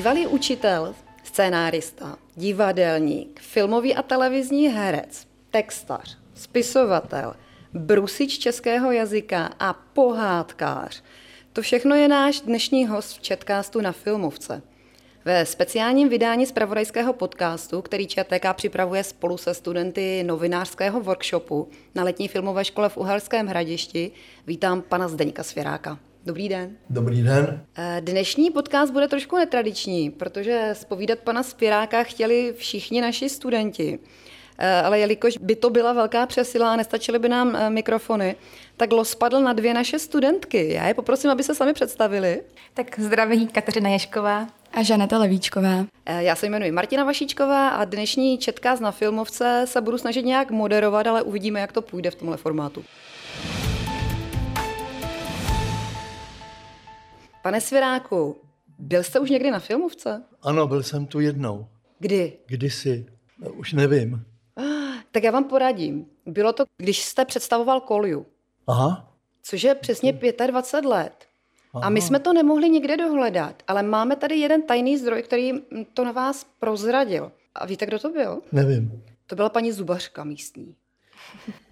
Bývalý učitel, scénárista, divadelník, filmový a televizní herec, textař, spisovatel, brusič českého jazyka a pohádkář. To všechno je náš dnešní host v Četkástu na Filmovce. Ve speciálním vydání z pravodajského podcastu, který ČTK připravuje spolu se studenty novinářského workshopu na letní filmové škole v Uherském hradišti, vítám pana Zdeňka Svěráka. Dobrý den. Dobrý den. Eh, dnešní podcast bude trošku netradiční, protože spovídat pana Spiráka chtěli všichni naši studenti. Eh, ale jelikož by to byla velká přesila a nestačily by nám eh, mikrofony, tak los padl na dvě naše studentky. Já je poprosím, aby se sami představili. Tak zdraví Kateřina Ješková. A Žaneta Levíčková. Já se jmenuji Martina Vašíčková a dnešní četka na Filmovce se budu snažit nějak moderovat, ale uvidíme, jak to půjde v tomhle formátu. Pane Svěráku, byl jste už někdy na filmovce? Ano, byl jsem tu jednou. Kdy? Kdysi. Už nevím. Tak já vám poradím. Bylo to, když jste představoval Kolju. Aha. Což je přesně 25 let. Aha. A my jsme to nemohli nikde dohledat, ale máme tady jeden tajný zdroj, který to na vás prozradil. A víte, kdo to byl? Nevím. To byla paní Zubařka místní.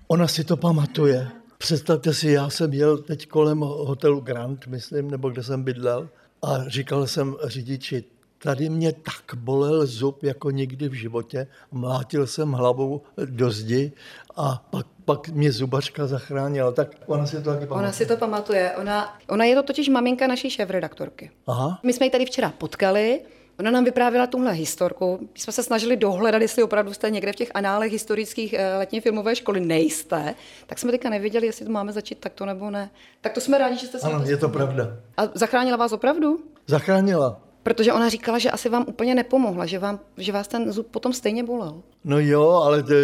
Ona si to pamatuje. Představte si, já jsem jel teď kolem hotelu Grand, myslím, nebo kde jsem bydlel, a říkal jsem řidiči, tady mě tak bolel zub jako nikdy v životě. Mlátil jsem hlavou do zdi a pak, pak mě zubařka zachránila. Tak ona si to taky pamatuje. Ona si to pamatuje. Ona, ona je to totiž maminka naší šéf-redaktorky. Aha. My jsme ji tady včera potkali, Ona nám vyprávěla tuhle historku. My jsme se snažili dohledat, jestli opravdu jste někde v těch análech historických eh, letní filmové školy nejste. Tak jsme teďka nevěděli, jestli to máme začít takto nebo ne. Tak to jsme rádi, že jste se Ano, je to pravda. A zachránila vás opravdu? Zachránila. Protože ona říkala, že asi vám úplně nepomohla, že, vám, že vás ten zub potom stejně bolel. No jo, ale te,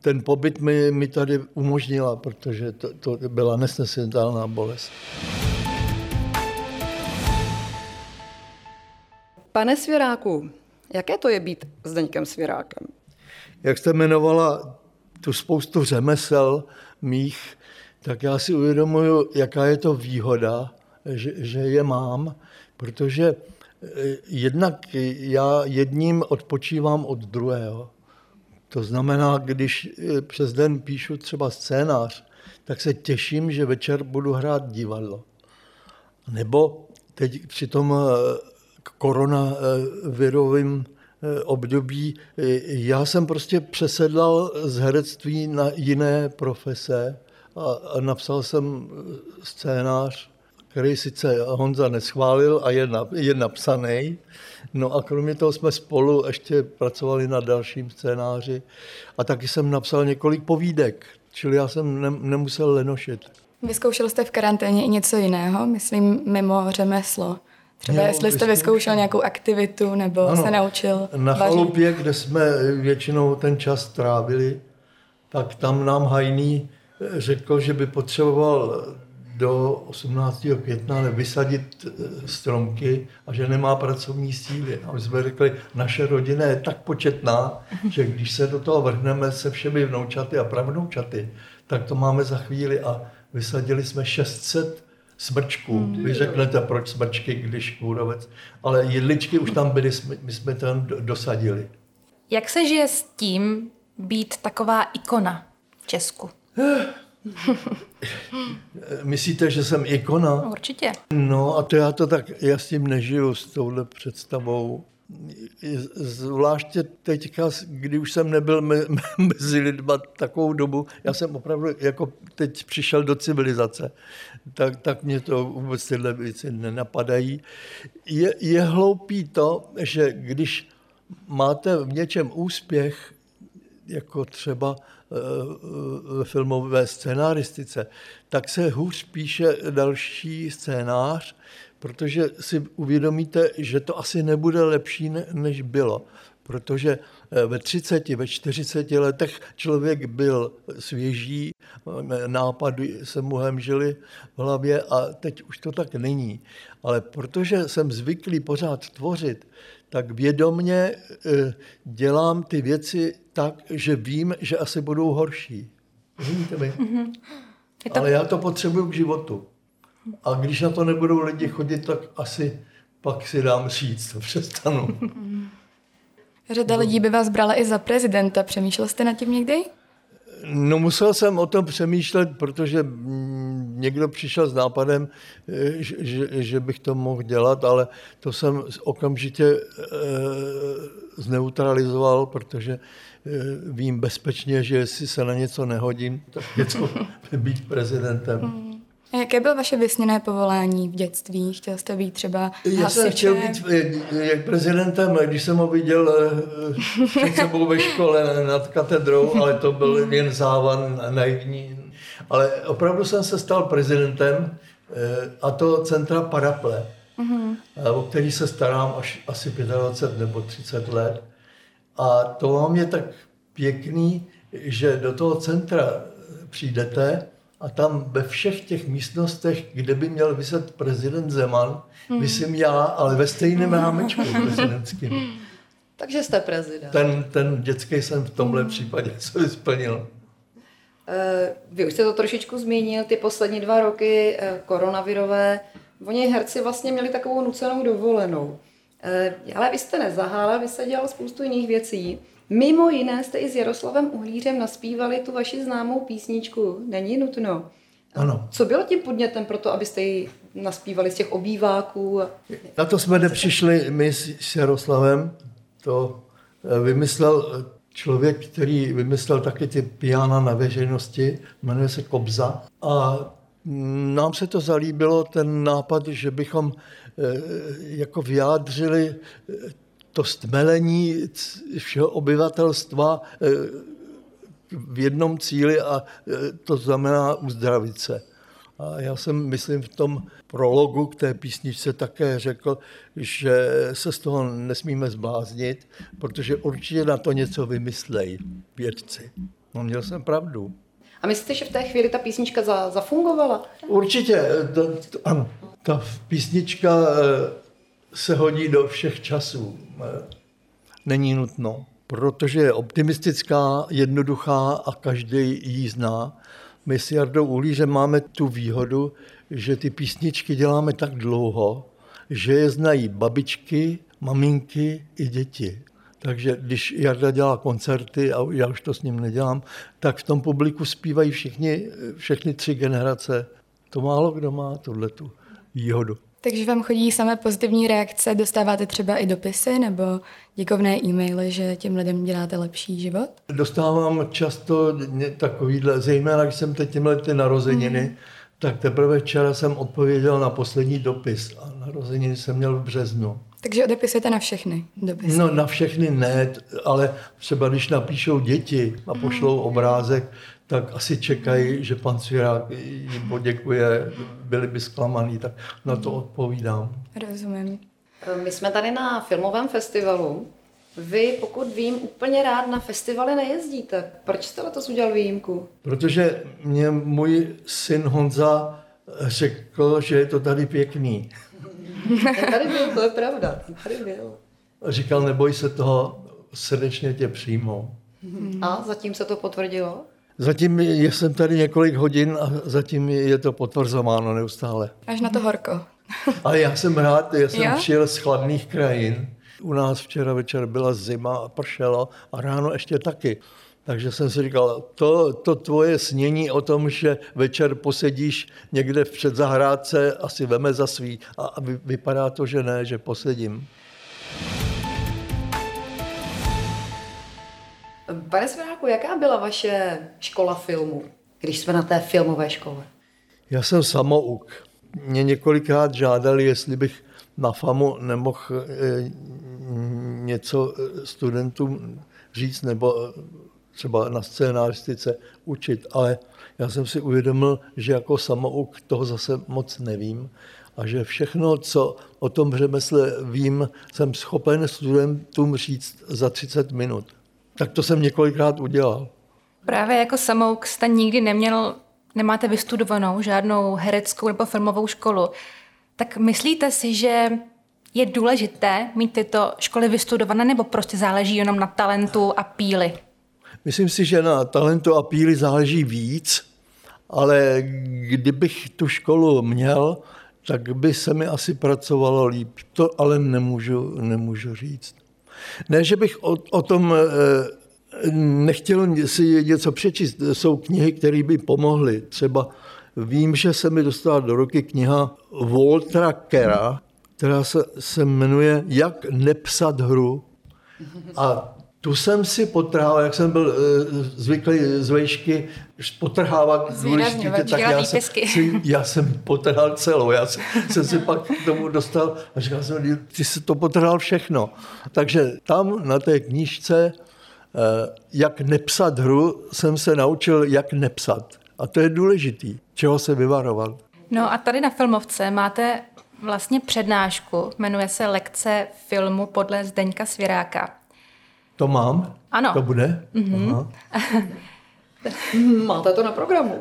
ten pobyt mi, mi tady umožnila, protože to, to byla nesnesitelná bolest. Pane Svěráku, jaké to je být Zdeňkem Svěrákem? Jak jste jmenovala tu spoustu řemesel mých, tak já si uvědomuju, jaká je to výhoda, že, že je mám, protože jednak já jedním odpočívám od druhého. To znamená, když přes den píšu třeba scénář, tak se těším, že večer budu hrát divadlo. Nebo teď při tom koronavirovém období já jsem prostě přesedlal z herectví na jiné profese a napsal jsem scénář který sice Honza neschválil a je, na, je napsaný. No a kromě toho jsme spolu ještě pracovali na dalším scénáři a taky jsem napsal několik povídek, čili já jsem ne, nemusel lenošit. Vyzkoušel jste v karanténě i něco jiného, myslím mimo řemeslo? Třeba jo, jestli jste vyzkoušel nějakou aktivitu nebo ano, se naučil Na chalupě, kde jsme většinou ten čas trávili, tak tam nám Hajný řekl, že by potřeboval do 18. května vysadit eh, stromky a že nemá pracovní síly. A my jsme řekli, naše rodina je tak početná, že když se do toho vrhneme se všemi vnoučaty a pravnoučaty, tak to máme za chvíli a vysadili jsme 600 smrčků. Hmm. Vy řeknete, proč smrčky, když kůrovec. Ale jedličky už tam byly, my jsme tam dosadili. Jak se žije s tím být taková ikona v Česku? Myslíte, že jsem ikona? Určitě. No a to já to tak, já s tím nežiju, s touhle představou. Zvláště teďka, kdy už jsem nebyl mezi lidma takovou dobu, já jsem opravdu jako teď přišel do civilizace, tak, tak mě to vůbec tyhle věci nenapadají. Je, je hloupý to, že když máte v něčem úspěch, jako třeba ve filmové scénaristice, tak se hůř píše další scénář, protože si uvědomíte, že to asi nebude lepší, než bylo. Protože eh, ve 30, ve 40 letech člověk byl svěží, nápady se mu hemžily v hlavě a teď už to tak není. Ale protože jsem zvyklý pořád tvořit, tak vědomně eh, dělám ty věci tak, že vím, že asi budou horší. Rozumíte mi? Mm-hmm. To... Ale já to potřebuju k životu. A když na to nebudou lidi chodit, tak asi pak si dám říct, to přestanu. Řada lidí by vás brala i za prezidenta. Přemýšlel jste nad tím někdy? No musel jsem o tom přemýšlet, protože mm, někdo přišel s nápadem, eh, že, že, že bych to mohl dělat, ale to jsem okamžitě e, zneutralizoval, protože e, vím bezpečně, že jestli se na něco nehodím, tak je to být prezidentem. Hmm. A jaké bylo vaše vysněné povolání v dětství? Chtěl jste být třeba Já jsem chtěl být jak prezidentem, když jsem ho viděl před sebou ve škole nad katedrou, ale to byl jen závan naivní. Ale opravdu jsem se stal prezidentem a to centra Paraple, mm-hmm. o který se starám až asi 25 nebo 30 let. A to vám je tak pěkný, že do toho centra přijdete a tam ve všech těch místnostech, kde by měl vyset prezident Zeman, hmm. vysím já, ale ve stejném rámečku prezidentským. Takže jste prezident. Ten, ten dětský jsem v tomhle hmm. případě co splnil. Eh, vy už jste to trošičku zmínil, ty poslední dva roky eh, koronavirové, oni herci vlastně měli takovou nucenou dovolenou. Eh, ale vy jste nezahálel, vy jste dělal spoustu jiných věcí. Mimo jiné jste i s Jaroslavem Uhlířem naspívali tu vaši známou písničku Není nutno. Ano. Co bylo tím podnětem pro to, abyste ji naspívali z těch obýváků? Na to jsme nepřišli my s Jaroslavem. To eh, vymyslel eh, člověk, který vymyslel taky ty piana na veřejnosti, jmenuje se Kobza. A nám se to zalíbilo, ten nápad, že bychom eh, jako vyjádřili to stmelení všeho obyvatelstva eh, v jednom cíli a eh, to znamená uzdravit se. A já jsem, myslím, v tom prologu k té písničce také řekl, že se z toho nesmíme zbláznit, protože určitě na to něco vymyslejí vědci. No měl jsem pravdu. A myslíte, že v té chvíli ta písnička za, zafungovala? Určitě. To, to, ano. Ta písnička eh, se hodí do všech časů. Není nutno, protože je optimistická, jednoduchá a každý ji zná. My s Jardou Uhlířem máme tu výhodu, že ty písničky děláme tak dlouho, že je znají babičky, maminky i děti. Takže když Jarda dělá koncerty, a já už to s ním nedělám, tak v tom publiku zpívají všichni, všechny tři generace. To málo kdo má tuhle tu výhodu. Takže vám chodí samé pozitivní reakce, dostáváte třeba i dopisy nebo děkovné e-maily, že těm lidem děláte lepší život? Dostávám často takovýhle, zejména když jsem teď těmhle ty narozeniny, mm. tak teprve včera jsem odpověděl na poslední dopis a narozeniny jsem měl v březnu. Takže odepisujete na všechny dopisy? No na všechny ne, ale třeba když napíšou děti a pošlou mm. obrázek, tak asi čekají, že pan Cvirák jim poděkuje, byli by zklamaný, tak na to odpovídám. Rozumím. My jsme tady na filmovém festivalu. Vy, pokud vím, úplně rád na festivaly nejezdíte. Proč jste letos udělal výjimku? Protože mě můj syn Honza řekl, že je to tady pěkný. tady byl, to je pravda. Tady byl. Říkal, neboj se toho, srdečně tě přijmou. A zatím se to potvrdilo? Zatím jsem tady několik hodin a zatím je to potvrzováno neustále. Až na to horko. Ale já jsem rád, já jsem jo? přijel z chladných krajin. U nás včera večer byla zima a pršelo a ráno ještě taky. Takže jsem si říkal, to, to tvoje snění o tom, že večer posedíš někde v předzahrádce, asi veme za svý. A vypadá to, že ne, že posedím. Pane Svěráku, jaká byla vaše škola filmu, když jsme na té filmové škole? Já jsem samouk. Mě několikrát žádali, jestli bych na FAMu nemohl eh, něco eh, studentům říct nebo eh, třeba na scénáristice učit, ale já jsem si uvědomil, že jako samouk toho zase moc nevím a že všechno, co o tom řemesle vím, jsem schopen studentům říct za 30 minut. Tak to jsem několikrát udělal. Právě jako samouk jste nikdy neměl, nemáte vystudovanou žádnou hereckou nebo filmovou školu. Tak myslíte si, že je důležité mít tyto školy vystudované nebo prostě záleží jenom na talentu a píli? Myslím si, že na talentu a píli záleží víc, ale kdybych tu školu měl, tak by se mi asi pracovalo líp. To ale nemůžu, nemůžu říct. Ne, že bych o, o tom eh, nechtěl si něco přečíst. Jsou knihy, které by pomohly. Třeba vím, že se mi dostala do ruky kniha Waltera Kera, která se, se jmenuje Jak nepsat hru. A tu jsem si potrhal, jak jsem byl uh, zvyklý z vejšky potrhávat důležitě, tak já jsem, si, já jsem potrhal celou. Já jsem, jsem si pak k tomu dostal a říkal jsem, ty jsi to potrhal všechno. Takže tam na té knížce, uh, jak nepsat hru, jsem se naučil, jak nepsat. A to je důležitý, čeho se vyvarovat. No a tady na Filmovce máte vlastně přednášku, jmenuje se Lekce filmu podle Zdeňka Svěráka. To mám? Ano. To bude? Mm-hmm. Máte to na programu.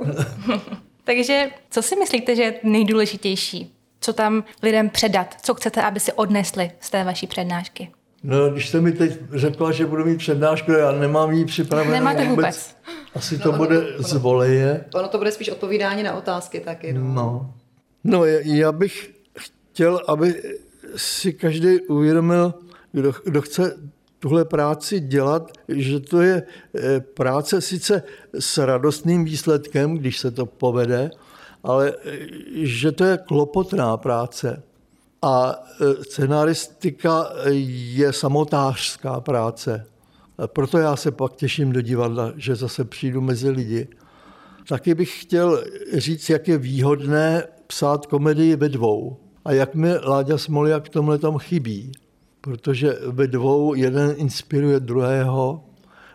Takže co si myslíte, že je nejdůležitější? Co tam lidem předat? Co chcete, aby si odnesli z té vaší přednášky? No, když jste mi teď řekla, že budu mít přednášku, já nemám ji připravenou Nemáte vůbec. vůbec. Asi to no, bude ono, z voleje. Ono to bude spíš odpovídání na otázky taky. No, no. no já bych chtěl, aby si každý uvědomil, kdo, kdo chce tuhle práci dělat, že to je eh, práce sice s radostným výsledkem, když se to povede, ale eh, že to je klopotná práce. A eh, scenaristika je samotářská práce. Proto já se pak těším do divadla, že zase přijdu mezi lidi. Taky bych chtěl říct, jak je výhodné psát komedii ve dvou. A jak mi Láďa Smoliak v tomhle tam chybí protože ve dvou jeden inspiruje druhého,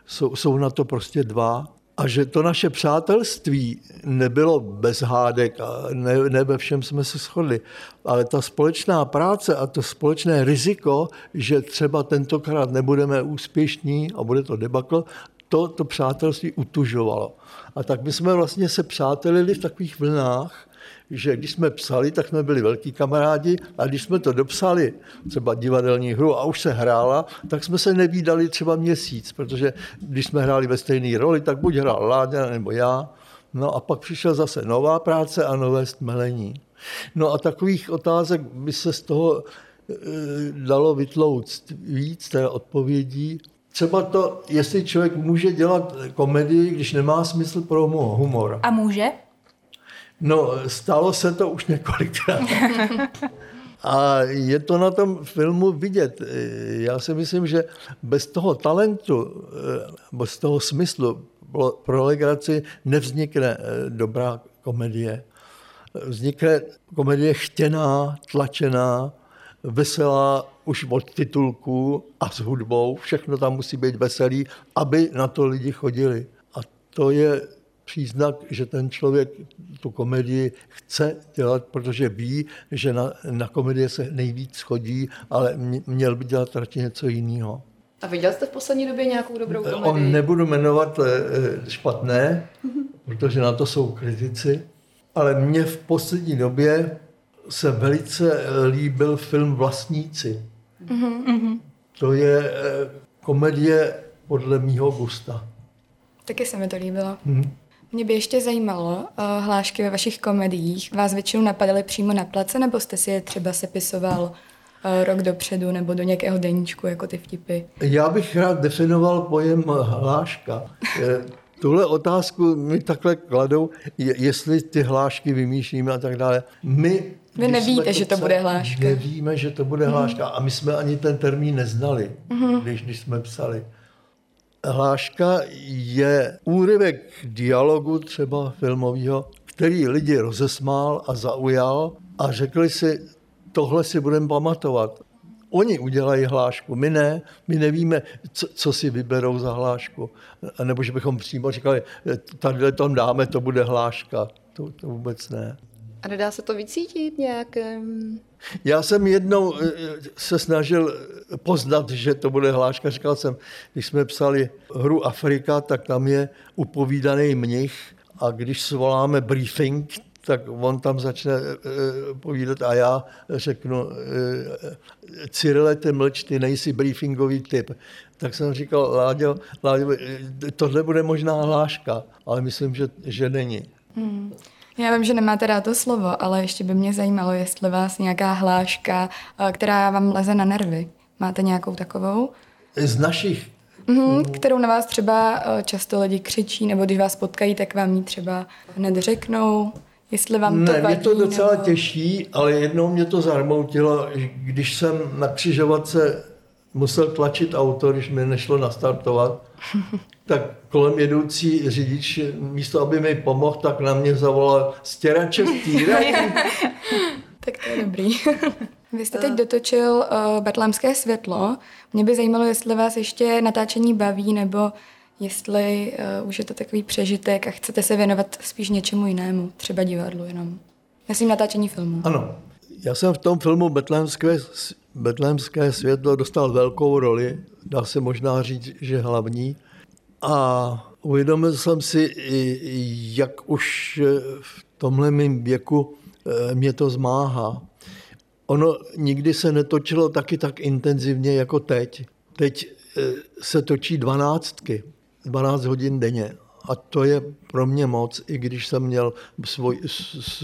jsou, jsou na to prostě dva. A že to naše přátelství nebylo bez hádek a ne, ne ve všem jsme se shodli, ale ta společná práce a to společné riziko, že třeba tentokrát nebudeme úspěšní a bude to debakl, to, to přátelství utužovalo. A tak my jsme vlastně se přátelili v takových vlnách, že když jsme psali, tak jsme byli velký kamarádi a když jsme to dopsali, třeba divadelní hru a už se hrála, tak jsme se nevídali třeba měsíc, protože když jsme hráli ve stejné roli, tak buď hrál Láďa nebo já. No a pak přišel zase nová práce a nové stmelení. No a takových otázek by se z toho e, dalo vytlouct víc, té odpovědí. Třeba to, jestli člověk může dělat komedii, když nemá smysl pro humor. A může? No, stalo se to už několikrát. A je to na tom filmu vidět. Já si myslím, že bez toho talentu, bez toho smyslu pro legraci nevznikne eh, dobrá komedie. Vznikne komedie chtěná, tlačená, veselá už od titulku a s hudbou. Všechno tam musí být veselý, aby na to lidi chodili. A to je příznak, že ten člověk tu komedii chce dělat, protože ví, že na, na komedie se nejvíc chodí, ale měl by dělat radši něco jiného. A viděl jste v poslední době nějakou dobrou komedii? On nebudu jmenovat eh, špatné, protože na to jsou kritici, ale mně v poslední době se velice eh, líbil film Vlastníci. Mm-hmm. To je eh, komedie podle mýho gusta. Taky se mi to líbilo. Mm. Mě by ještě zajímalo, uh, hlášky ve vašich komediích vás většinou napadaly přímo na place, nebo jste si je třeba sepisoval uh, rok dopředu nebo do nějakého deníčku, jako ty vtipy? Já bych rád definoval pojem hláška. Tuhle otázku mi takhle kladou, jestli ty hlášky vymýšlíme a tak dále. My vy nevíte, že to bude hláška. Nevíme, že to bude hláška a my jsme ani ten termín neznali, mm-hmm. když, když jsme psali. Hláška je úryvek dialogu třeba filmového, který lidi rozesmál a zaujal a řekli si, tohle si budeme pamatovat. Oni udělají hlášku, my ne, my nevíme, co, co si vyberou za hlášku. Nebo že bychom přímo říkali, tady tom dáme, to bude hláška. To, to vůbec ne. A nedá se to vycítit nějak? Já jsem jednou eh, se snažil poznat, že to bude hláška. Říkal jsem, když jsme psali hru Afrika, tak tam je upovídaný mnich a když svoláme briefing, tak on tam začne eh, povídat a já řeknu, eh, Cyrile, ty mlč, ty nejsi briefingový typ. Tak jsem říkal, Láďo, Láďo tohle bude možná hláška, ale myslím, že, že není. Hmm. Já vím, že nemáte rád to slovo, ale ještě by mě zajímalo, jestli vás nějaká hláška, eh, která vám leze na nervy. Máte nějakou takovou? Z našich Mhm, kterou na vás třeba eh, často lidi křičí, nebo když vás potkají, tak vám ji třeba hned řeknou, jestli vám to Ne, vadí. mě to docela nebo... těší, ale jednou mě to zarmoutilo, když jsem na křižovatce musel tlačit auto, když mi nešlo nastartovat, tak kolem jedoucí řidič, místo aby mi pomohl, tak na mě zavolal stěrače stírají. Tak to je dobrý. Vy jste teď dotočil uh, Betlémské světlo. Mě by zajímalo, jestli vás ještě natáčení baví, nebo jestli uh, už je to takový přežitek a chcete se věnovat spíš něčemu jinému, třeba divadlu jenom. Myslím natáčení filmu. Ano, já jsem v tom filmu Betlémské, Betlémské světlo dostal velkou roli, dá se možná říct, že hlavní. A uvědomil jsem si, jak už v tomhle mém věku eh, mě to zmáhá. Ono nikdy se netočilo taky tak intenzivně jako teď. Teď eh, se točí dvanáctky, 12 hodin denně. A to je pro mě moc, i když jsem měl svoj,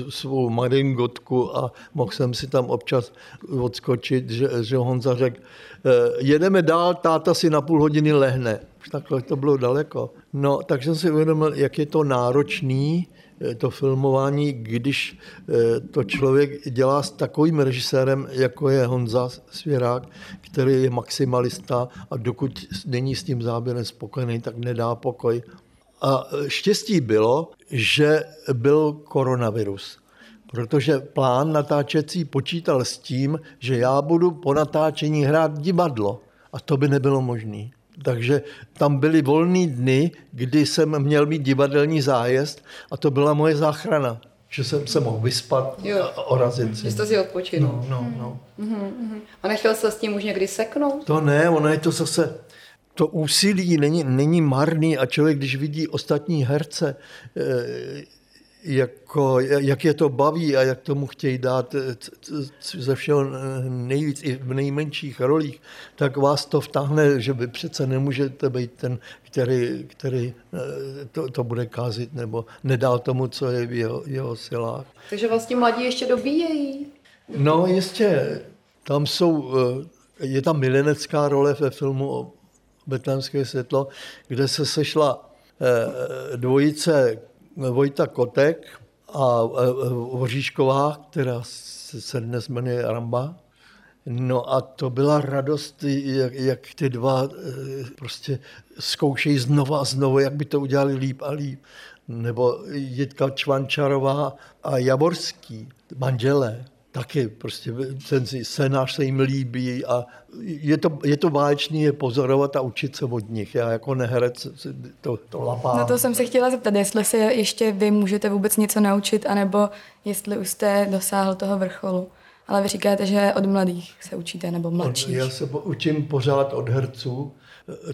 svou maringotku a mohl jsem si tam občas odskočit, že, že Honza řekl, eh, jedeme dál, táta si na půl hodiny lehne. Takhle to bylo daleko. No, tak jsem si uvědomil, jak je to náročný, eh, to filmování, když eh, to člověk dělá s takovým režisérem, jako je Honza Svěrák, který je maximalista a dokud není s tím záběrem spokojený, tak nedá pokoj. A štěstí bylo, že byl koronavirus. Protože plán natáčecí počítal s tím, že já budu po natáčení hrát divadlo. A to by nebylo možné. Takže tam byly volné dny, kdy jsem měl mít divadelní zájezd a to byla moje záchrana. Že jsem se mohl vyspat Jo. a orazit si. Že jste si odpočinul. No, no, no. A nechtěl se s tím už někdy seknout? To ne, ono je to zase, to úsilí není, není marný a člověk, když vidí ostatní herce, eh, jako, jak je to baví a jak tomu chtějí dát eh, ze všeho nejvíc i v nejmenších rolích, tak vás to vtáhne, že vy přece nemůžete být ten, který, který eh, to, to bude kázit nebo nedá tomu, co je v jeho, jeho silách. Takže vlastně mladí ještě dobíjejí. No jistě, tam jsou, eh, je tam milenecká role ve filmu o Betlémské světlo, kde se sešla eh, dvojice Vojta Kotek a eh, Voříšková, která se dnes jmenuje Ramba. No a to byla radost, jak, jak ty dva eh, prostě zkoušejí znova a znovu, jak by to udělali líp a líp. Nebo Jitka Čvančarová a Javorský, manželé, taky prostě ten scénář se jim líbí a je to, je to báječný je pozorovat a učit se od nich. Já jako neherec to, to lapám. Na to jsem se chtěla zeptat, jestli se ještě vy můžete vůbec něco naučit, anebo jestli už jste dosáhl toho vrcholu. Ale vy říkáte, že od mladých se učíte, nebo mladších. Já se po- učím pořád od herců,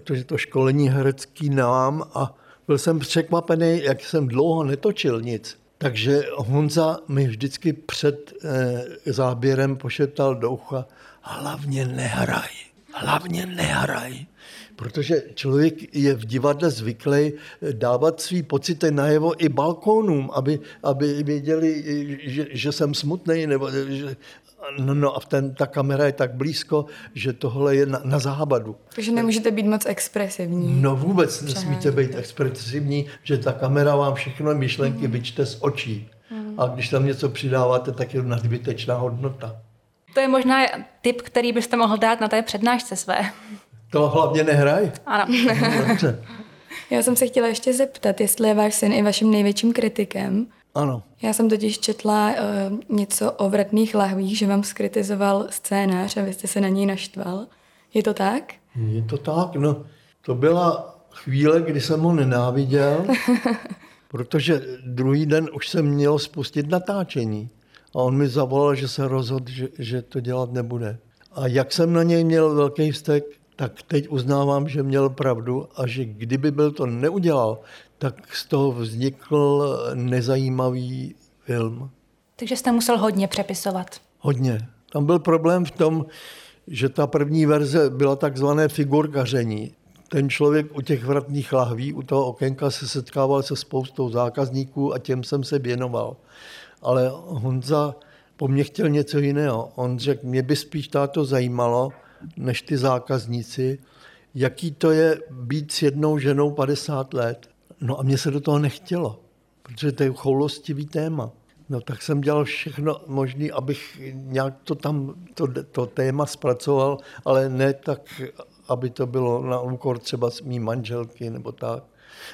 to je to školení herecký nám a byl jsem překvapený, jak jsem dlouho netočil nic. Takže Honza mi vždycky před eh, záběrem pošeptal do ucha, hlavně nehraj, hlavně nehraj. Protože člověk je v divadle zvyklý dávat svý pocity najevo i balkónům, aby, aby věděli, že, že jsem smutný, nebo že, No, no a ten, ta kamera je tak blízko, že tohle je na, na zábadu. Takže nemůžete být moc expresivní. No vůbec nesmíte být expresivní, že ta kamera vám všechno myšlenky vyčte z očí. A když tam něco přidáváte, tak je nadbytečná hodnota. To je možná tip, který byste mohl dát na té přednášce své. To hlavně nehraj. Ano. No, Dobře. Já jsem se chtěla ještě zeptat, jestli je váš syn i vaším největším kritikem. Ano. Já jsem totiž četla uh, něco o vratných lahvích, že vám skritizoval scénář a vy jste se na něj naštval. Je to tak? Je to tak, no. To byla chvíle, kdy jsem ho nenáviděl, protože druhý den už jsem měl spustit natáčení. A on mi zavolal, že se rozhodl, že, že to dělat nebude. A jak jsem na něj měl velký vztek, tak teď uznávám, že měl pravdu a že kdyby byl to neudělal, tak z toho vznikl nezajímavý film. Takže jste musel hodně přepisovat. Hodně. Tam byl problém v tom, že ta první verze byla takzvané figurkaření. ten člověk u těch vratných lahví, u toho okénka se setkával se spoustou zákazníků a těm jsem se věnoval. Ale Honza po mně chtěl něco jiného. On řekl, mě by spíš táto zajímalo, než ty zákazníci, jaký to je být s jednou ženou 50 let. No a mně se do toho nechtělo, protože to je choulostivý téma. No tak jsem dělal všechno možné, abych nějak to tam, to, to téma zpracoval, ale ne tak, aby to bylo na úkor třeba s mý manželky nebo tak.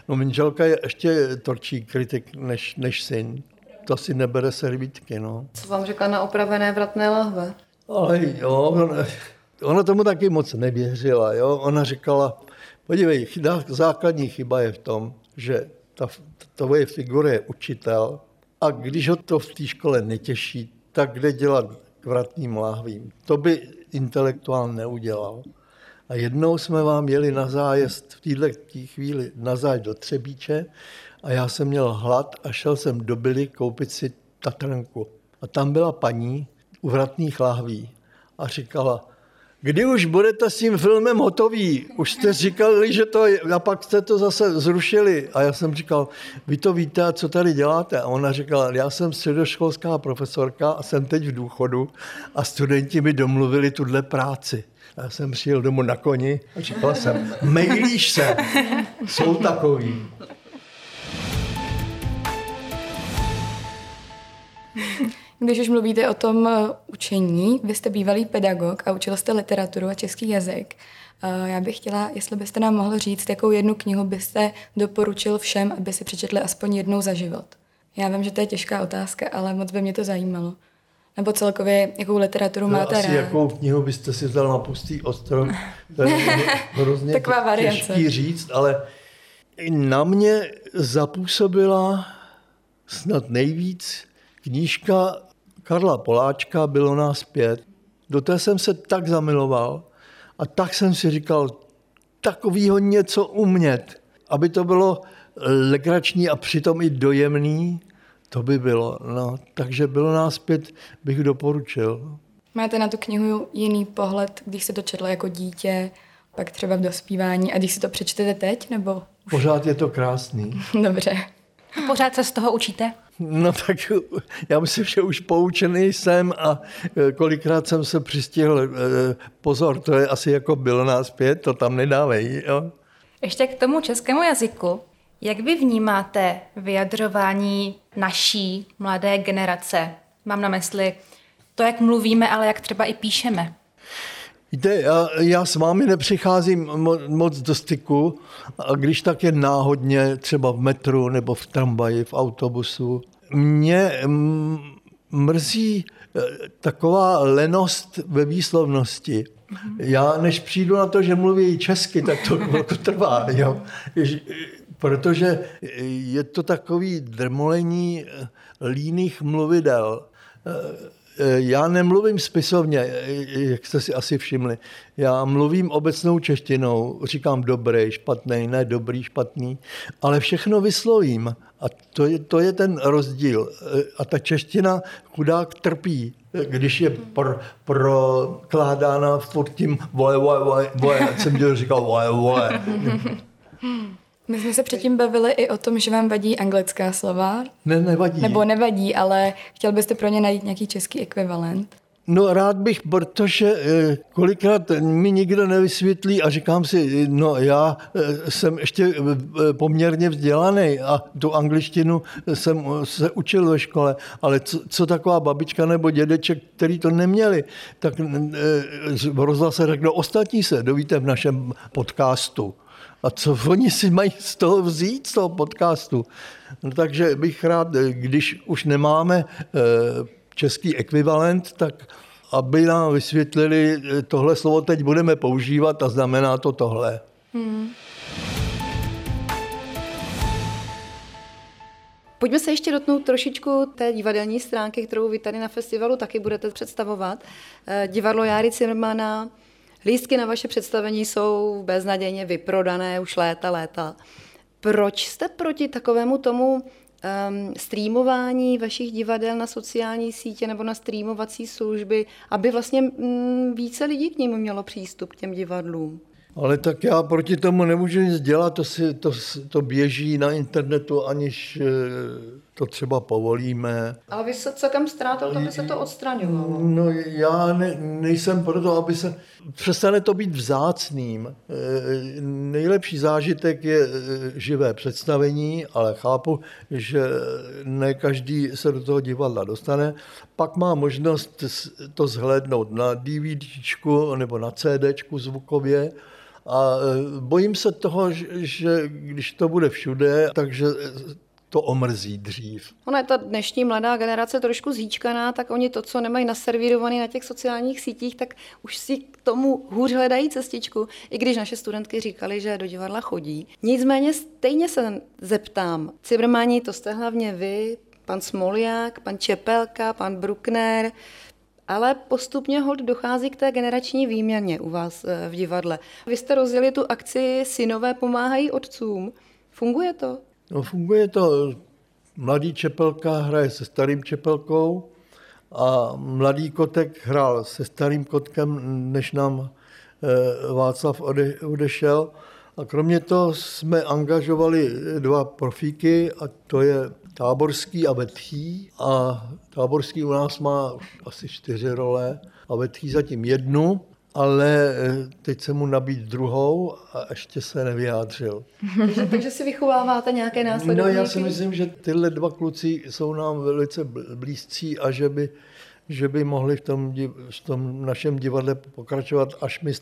No manželka je ještě torčí kritik než, než syn. To si nebere servítky, no. Co vám řekla na opravené vratné lahve? Ale jo, ona, ona tomu taky moc nevěřila, jo. Ona říkala, podívej, základní chyba je v tom, že ta tvoje figura je učitel a když ho to v té škole netěší, tak kde dělat k vratním láhvím. To by intelektuál neudělal. A jednou jsme vám jeli na zájezd v této chvíli na zájezd do Třebíče a já jsem měl hlad a šel jsem do Byly koupit si Tatranku. A tam byla paní u vratných láhví a říkala, kdy už budete s tím filmem hotový? Už jste říkali, že to je, a pak jste to zase zrušili. A já jsem říkal, vy to víte, co tady děláte? A ona říkala, já jsem středoškolská profesorka a jsem teď v důchodu a studenti mi domluvili tuhle práci. A já jsem přijel domů na koni a říkal jsem, mejlíš se, jsou takový. Když už mluvíte o tom eh, učení, vy jste bývalý pedagog a učil jste literaturu a český jazyk. Eh, já bych chtěla, jestli byste nám mohl říct, jakou jednu knihu byste doporučil všem, aby si přečetli aspoň jednou za život. Já vím, že to je těžká otázka, ale moc by mě to zajímalo. Nebo celkově, jakou literaturu No, máte asi rád. jakou knihu byste si vzal na pustý ostrov, to je hrozně Taková variace. těžký říct, ale na mě zapůsobila snad nejvíc knížka Karla Poláčka Bylo nás pět. Do té jsem se tak zamiloval a tak jsem si říkal, takovýho něco umět, aby to bylo legrační a přitom i dojemný, to by bylo. No, takže Bylo nás pět bych doporučil. Máte na tu knihu jiný pohled, když se to četla jako dítě, pak třeba v dospívání a když si to přečtete teď, nebo Pořád je to krásný. dobře. Pořád se z toho učíte? No tak já myslím, že už poučený jsem a e, kolikrát jsem se přistihl, e, pozor, to je asi jako bylo nás pět, to tam nedávej, jo. Ještě k tomu českému jazyku. Jak vy vnímáte vyjadřování naší mladé generace? Mám na mysli to, jak mluvíme, ale jak třeba i píšeme. Víte, já, já s vámi nepřicházím mo- moc do styku, a když tak je náhodně, třeba v metru nebo v tramvaji, v autobusu. Mě mrzí eh, taková lenost ve výslovnosti. Já než přijdu na to, že mluví česky, tak to chvilku trvá. Jo? Jež- Protože je to takový drmolení eh, líných mluvidel. Eh, Já nemluvím spisovně, jak jste si asi všimli. Já mluvím obecnou češtinou, říkám dobrý, špatný, ne dobrý, špatný, ale všechno vyslovím. A to je, to je ten rozdíl. A ta čeština chudák trpí, když je pro, prokládána furt tím vole, vole, vole, jak jsem říkal vole, vole. My jsme se předtím bavili i o tom, že vám vadí anglická slova, Ne, nevadí. nebo nevadí, ale chtěl byste pro ně najít nějaký český ekvivalent. No rád bych, protože eh, kolikrát mi nikdo nevysvětlí a říkám si, no já eh, jsem ještě eh, poměrně vzdělaný a tu angličtinu jsem se učil ve škole, ale co, co taková babička nebo dědeček, který to neměli, tak v rozhlase řeknou, ostatní se dovíte v našem podcastu. A co oni si mají z toho vzít, z toho podcastu? No, takže bych rád, když už nemáme český ekvivalent, tak aby nám vysvětlili, tohle slovo teď budeme používat a znamená to tohle. Hmm. Pojďme se ještě dotknout trošičku té divadelní stránky, kterou vy tady na festivalu taky budete představovat. Divadlo Járy Cimrmana, lístky na vaše představení jsou beznadějně vyprodané už léta, léta. Proč jste proti takovému tomu um, streamování vašich divadel na sociální sítě nebo na streamovací služby, aby vlastně um, více lidí k ním mělo přístup k těm divadlům? Ale tak já proti tomu nemůžu nic dělat, to, si, to, to běží na internetu, aniž eh, to třeba povolíme. Ale vy se celkem ztrátil, to by se to odstraňovalo. No já ne, nejsem proto, aby se... Přestane to být vzácným. Eh, nejlepší zážitek je eh, živé představení, ale chápu, že ne každý se do toho divadla dostane. Pak má možnost to zhlédnout na DVDčku nebo na CDčku zvukově, a eh, bojím se toho, že když to bude všude, takže to omrzí dřív. Ona je ta dnešní mladá generace trošku zíčkaná, tak oni to, co nemají naservírované na těch sociálních sítích, tak už si k tomu hůř hledají cestičku, i když naše studentky říkali, že do divadla chodí. Nicméně stejně se zeptám, Cibrmani, to jste hlavně vy, pan Smoliak, pan Čepelka, pan Bruckner, ale postupně hold dochází k té generační výměně u vás eh, v divadle. Vy jste rozjeli tu akci Synové pomáhají otcům. Funguje to? No, funguje to. Mladý Čepelka hraje se starým Čepelkou a mladý Kotek hrál se starým Kotkem, než nám eh, Václav ode, odešel. A kromě toho jsme angažovali dva profíky, a to je Táborský a Vetchý. A Táborský u nás má už asi čtyři role a Vetchý zatím jednu ale eh, teď se mu nabít druhou a ještě se nevyjádřil. takže, takže si vychováváte nějaké následovníky? No já si myslím, že tyhle dva kluci jsou nám velice blízcí a že by, že by mohli v tom, v tom našem divadle pokračovat, až my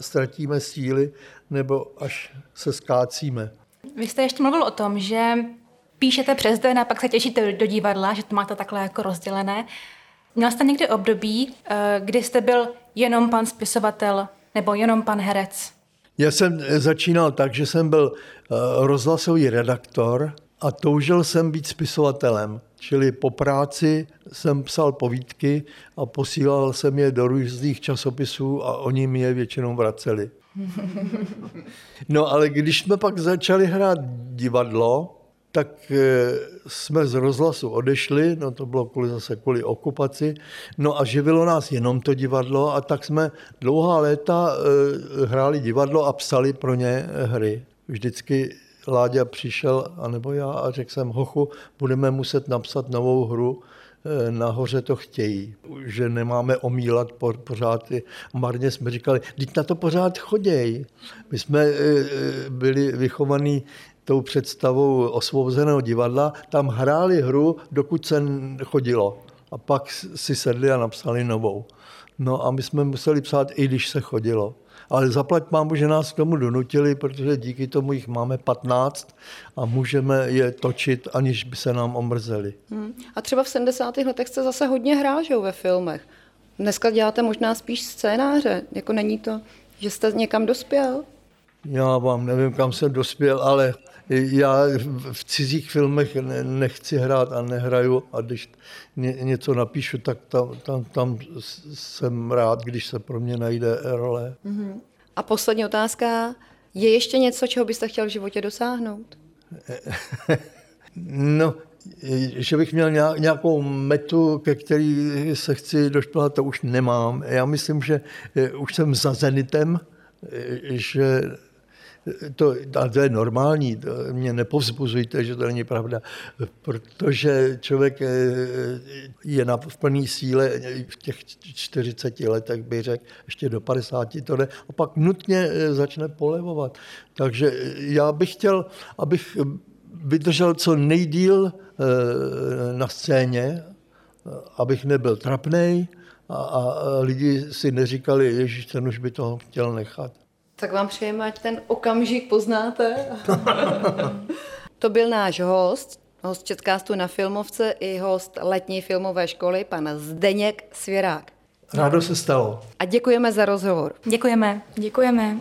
ztratíme síly nebo až se skácíme. Vy jste ještě mluvil o tom, že píšete přes den a pak se těšíte do divadla, že to máte takhle jako rozdělené. Měl jste někdy období, eh, kdy jste byl jenom pan spisovatel nebo jenom pan herec? Já jsem začínal tak, že jsem byl eh, rozhlasový redaktor a toužil jsem být spisovatelem. Čili po práci jsem psal povídky a posílal jsem je do různých časopisů a oni mi je většinou vraceli. No ale když jsme pak začali hrát divadlo, tak eh, jsme z rozhlasu odešli, no to bylo kvůli zase kvůli okupaci, no a živilo nás jenom to divadlo a tak jsme dlouhá léta eh, hráli divadlo a psali pro ně hry. Vždycky Láďa přišel, anebo já, a řekl jsem, hochu, budeme muset napsat novou hru, eh, nahoře to chtějí, že nemáme omílat pořád. Marně jsme říkali, teď na to pořád choděj. My jsme byli vychovaní tou představou osvobozeného divadla, tam hráli hru, dokud se chodilo. A pak si sedli a napsali novou. No a my jsme museli psát, i když se chodilo. Ale zaplať mám, že nás k tomu donutili, protože díky tomu jich máme 15 a můžeme je točit, aniž by se nám omrzeli. Hmm. A třeba v 70. letech jste zase hodně hrál ve filmech. Dneska děláte možná spíš scénáře. Jako není to, že jste někam dospěl? Já vám nevím, kam jsem dospěl, ale já v cizích filmech nechci hrát a nehraju a když něco napíšu, tak tam, tam, tam jsem rád, když se pro mě najde role. Mm-hmm. A poslední otázka. Je ještě něco, čeho byste chtěl v životě dosáhnout? no, že bych měl nějakou metu, ke který se chci došplhat, to už nemám. Já myslím, že už jsem za zenitem, že to, a to je normální, to mě nepovzbuzujte, že to není pravda, protože člověk eh, je na, v plné síle v těch 40 letech, bych řekl, ještě do 50 to jde, a pak nutně eh, začne polevovat. Takže eh, já bych chtěl, abych vydržel co nejdíl na scéně, abych nebyl trapnej, a, a lidi si neříkali, Ježíš, ten už by toho chtěl nechat. Tak vám přejeme, ať ten okamžik poznáte. to byl náš host, host Českástu na filmovce i host letní filmové školy, pan Zdeněk Svěrák. Rádo se stalo. A děkujeme za rozhovor. Děkujeme. Děkujeme.